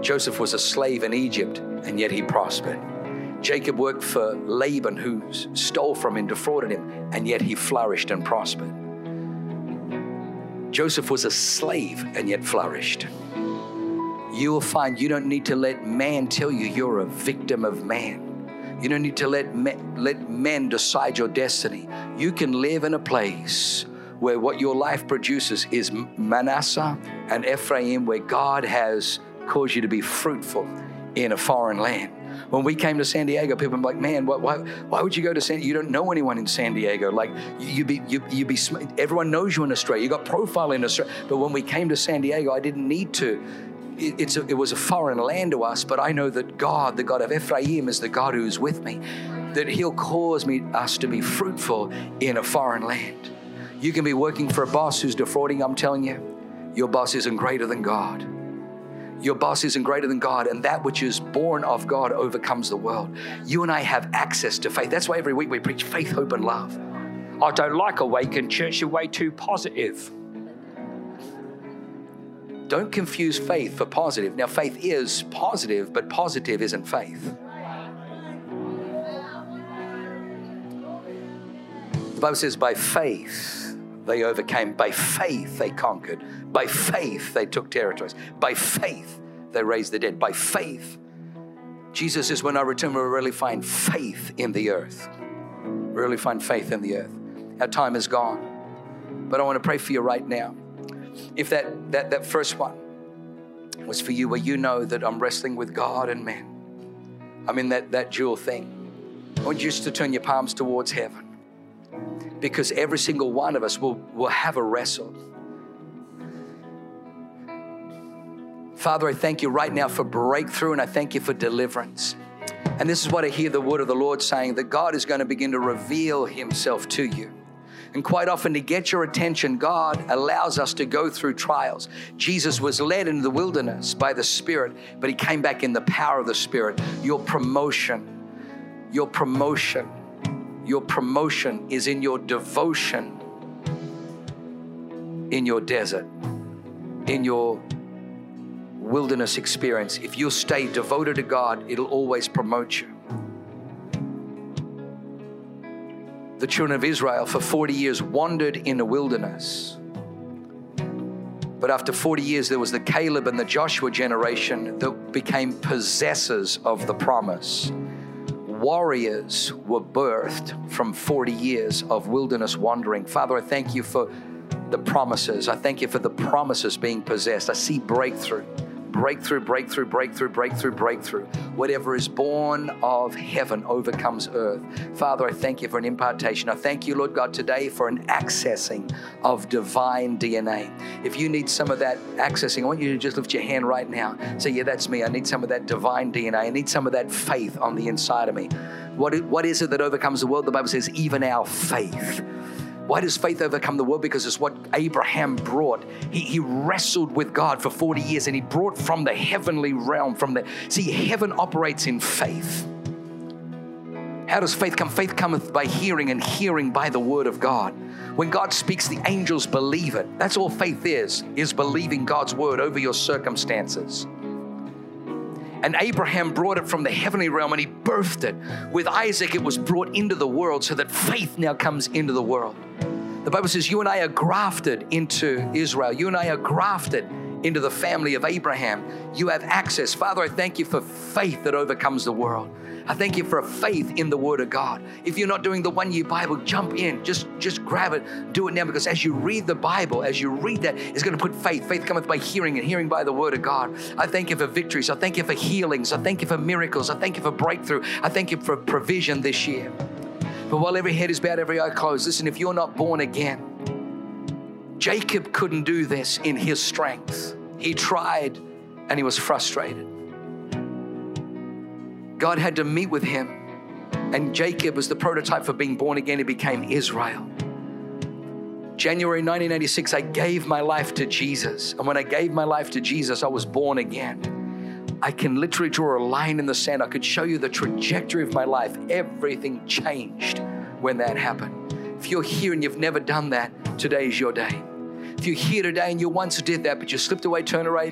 Joseph was a slave in Egypt, and yet he prospered. Jacob worked for Laban, who stole from him, defrauded him, and yet he flourished and prospered. Joseph was a slave and yet flourished you will find you don't need to let man tell you you're a victim of man. You don't need to let let men decide your destiny. You can live in a place where what your life produces is Manasseh and Ephraim, where God has caused you to be fruitful in a foreign land. When we came to San Diego, people were like, "Man, why, why, why would you go to San? You don't know anyone in San Diego. Like, you be, you, you be. Everyone knows you in Australia. You got profile in Australia. But when we came to San Diego, I didn't need to it, it's a, it was a foreign land to us, but I know that God, the God of Ephraim, is the God who's with me, that He'll cause me us to be fruitful in a foreign land. You can be working for a boss who's defrauding, I'm telling you, your boss isn't greater than God. Your boss isn't greater than God, and that which is born of God overcomes the world. You and I have access to faith. That's why every week we preach faith, hope, and love. I don't like Awaken Church, you're way too positive. Don't confuse faith for positive. Now, faith is positive, but positive isn't faith. The Bible says, by faith they overcame, by faith they conquered, by faith they took territories, by faith they raised the dead, by faith. Jesus says, when I return, we'll really find faith in the earth. Really find faith in the earth. Our time is gone. But I want to pray for you right now if that, that, that first one was for you, where you know that I'm wrestling with God and man, I'm in that, that dual thing. I want you just to turn your palms towards heaven because every single one of us will, will have a wrestle. Father, I thank you right now for breakthrough and I thank you for deliverance. And this is what I hear the word of the Lord saying that God is going to begin to reveal himself to you. And quite often, to get your attention, God allows us to go through trials. Jesus was led into the wilderness by the Spirit, but he came back in the power of the Spirit. Your promotion, your promotion, your promotion is in your devotion in your desert, in your wilderness experience. If you'll stay devoted to God, it'll always promote you. the children of Israel for 40 years wandered in the wilderness. But after 40 years, there was the Caleb and the Joshua generation that became possessors of the promise. Warriors were birthed from 40 years of wilderness wandering. Father, I thank you for the promises. I thank you for the promises being possessed. I see breakthrough breakthrough, breakthrough, breakthrough, breakthrough, breakthrough. Whatever is born of heaven overcomes earth. Father, I thank you for an impartation. I thank you, Lord God, today for an accessing of divine DNA. If you need some of that accessing, I want you to just lift your hand right now. Say, Yeah, that's me. I need some of that divine DNA. I need some of that faith on the inside of me. What, what is it that overcomes the world? The Bible says, even our faith. Why does faith overcome the world? Because it's what Abraham brought. He, he wrestled with God for 40 years and he brought from the heavenly realm, from the see, heaven operates in faith. How does faith come? Faith cometh by hearing, and hearing by the word of God. When God speaks, the angels believe it. That's all faith is, is believing God's word over your circumstances. And Abraham brought it from the heavenly realm and he birthed it. With Isaac, it was brought into the world so that faith now comes into the world. The Bible says, You and I are grafted into Israel. You and I are grafted into the family of Abraham. You have access. Father, I thank you for faith that overcomes the world. I thank you for a faith in the Word of God. If you're not doing the one year Bible, jump in. Just, just grab it. Do it now because as you read the Bible, as you read that, it's going to put faith. Faith cometh by hearing and hearing by the Word of God. I thank you for victories. I thank you for healings. I thank you for miracles. I thank you for breakthrough. I thank you for provision this year. But while every head is bowed, every eye closed, listen, if you're not born again, Jacob couldn't do this in his strength. He tried and he was frustrated. God had to meet with him, and Jacob was the prototype for being born again. He became Israel. January 1986, I gave my life to Jesus. And when I gave my life to Jesus, I was born again. I can literally draw a line in the sand. I could show you the trajectory of my life. Everything changed when that happened. If you're here and you've never done that, today is your day. If you're here today and you once did that, but you slipped away, turn away,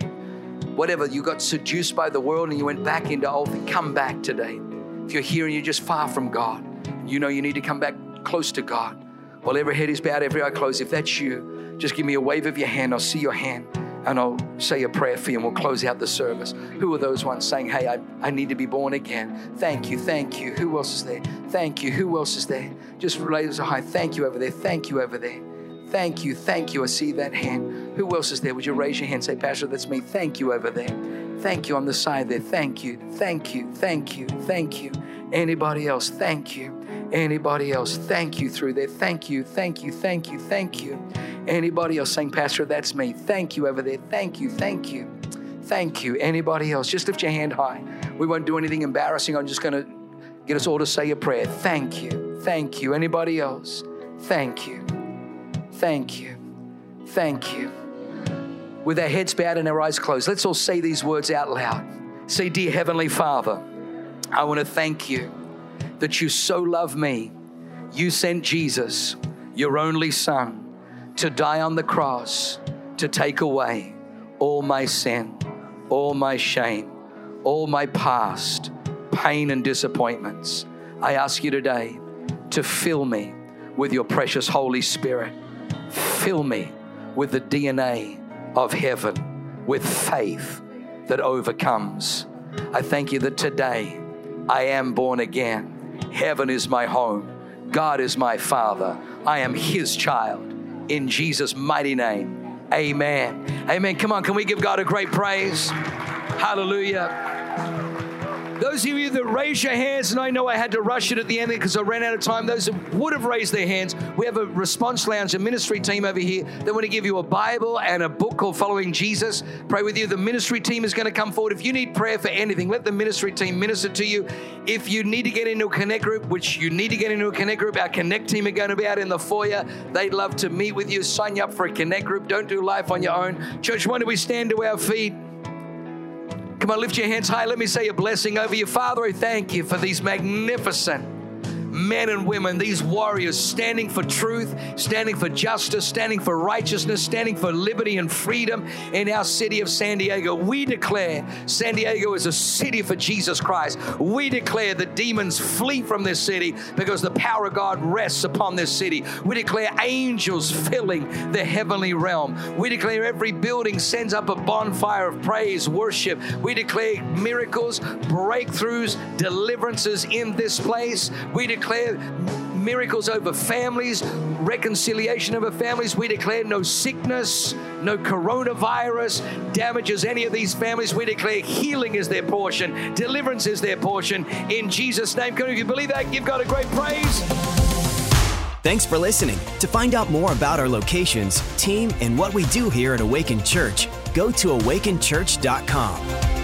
whatever, you got seduced by the world and you went back into old, come back today. If you're here and you're just far from God, you know you need to come back close to God. While every head is bowed, every eye closed, if that's you, just give me a wave of your hand. I'll see your hand and I'll say a prayer for you and we'll close out the service. Who are those ones saying, Hey, I, I need to be born again? Thank you, thank you. Who else is there? Thank you. Who else is there? Just raise a high. Thank you over there. Thank you over there. Thank you, thank you. I see that hand. Who else is there? Would you raise your hand? Say, Pastor, that's me. Thank you over there. Thank you on the side there. Thank you, thank you, thank you, thank you. Anybody else? Thank you. Anybody else? Thank you through there. Thank you, thank you, thank you, thank you. Anybody else saying, Pastor, that's me. Thank you over there. Thank you, thank you, thank you. Anybody else? Just lift your hand high. We won't do anything embarrassing. I'm just going to get us all to say a prayer. Thank you, thank you. Anybody else? Thank you. Thank you. Thank you. With our heads bowed and our eyes closed, let's all say these words out loud. Say, Dear Heavenly Father, I want to thank you that you so love me. You sent Jesus, your only Son, to die on the cross to take away all my sin, all my shame, all my past pain and disappointments. I ask you today to fill me with your precious Holy Spirit Fill me with the DNA of heaven, with faith that overcomes. I thank you that today I am born again. Heaven is my home. God is my Father. I am His child. In Jesus' mighty name, amen. Amen. Come on, can we give God a great praise? Hallelujah. Those of you that raise your hands, and I know I had to rush it at the end because I ran out of time, those that would have raised their hands, we have a response lounge, a ministry team over here that want to give you a Bible and a book called Following Jesus. Pray with you. The ministry team is going to come forward. If you need prayer for anything, let the ministry team minister to you. If you need to get into a connect group, which you need to get into a connect group, our connect team are going to be out in the foyer. They'd love to meet with you. Sign you up for a connect group. Don't do life on your own. Church, why don't we stand to our feet? Come on, lift your hands high. Let me say a blessing over you. Father, I thank you for these magnificent men and women, these warriors standing for truth, standing for justice, standing for righteousness, standing for liberty and freedom in our city of San Diego. We declare San Diego is a city for Jesus Christ. We declare the demons flee from this city because the power of God rests upon this city. We declare angels filling the heavenly realm. We declare every building sends up a bonfire of praise, worship. We declare miracles, breakthroughs, deliverances in this place. We declare miracles over families, reconciliation over families. We declare no sickness, no coronavirus damages any of these families. We declare healing is their portion, deliverance is their portion. In Jesus' name, can you believe that? Give God a great praise. Thanks for listening. To find out more about our locations, team, and what we do here at Awaken Church, go to awakenchurch.com.